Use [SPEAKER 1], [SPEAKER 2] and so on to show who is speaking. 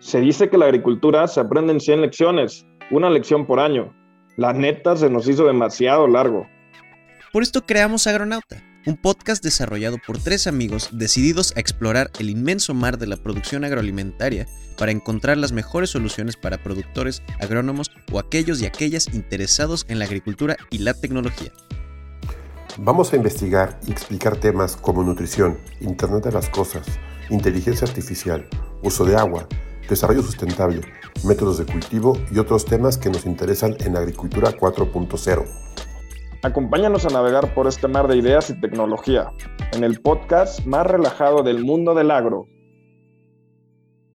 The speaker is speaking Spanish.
[SPEAKER 1] Se dice que la agricultura se aprende en 100 lecciones, una lección por año. La neta se nos hizo demasiado largo.
[SPEAKER 2] Por esto creamos Agronauta, un podcast desarrollado por tres amigos decididos a explorar el inmenso mar de la producción agroalimentaria para encontrar las mejores soluciones para productores, agrónomos o aquellos y aquellas interesados en la agricultura y la tecnología.
[SPEAKER 3] Vamos a investigar y explicar temas como nutrición, Internet de las Cosas, inteligencia artificial, uso de agua, desarrollo sustentable, métodos de cultivo y otros temas que nos interesan en Agricultura 4.0.
[SPEAKER 1] Acompáñanos a navegar por este mar de ideas y tecnología, en el podcast más relajado del mundo del agro,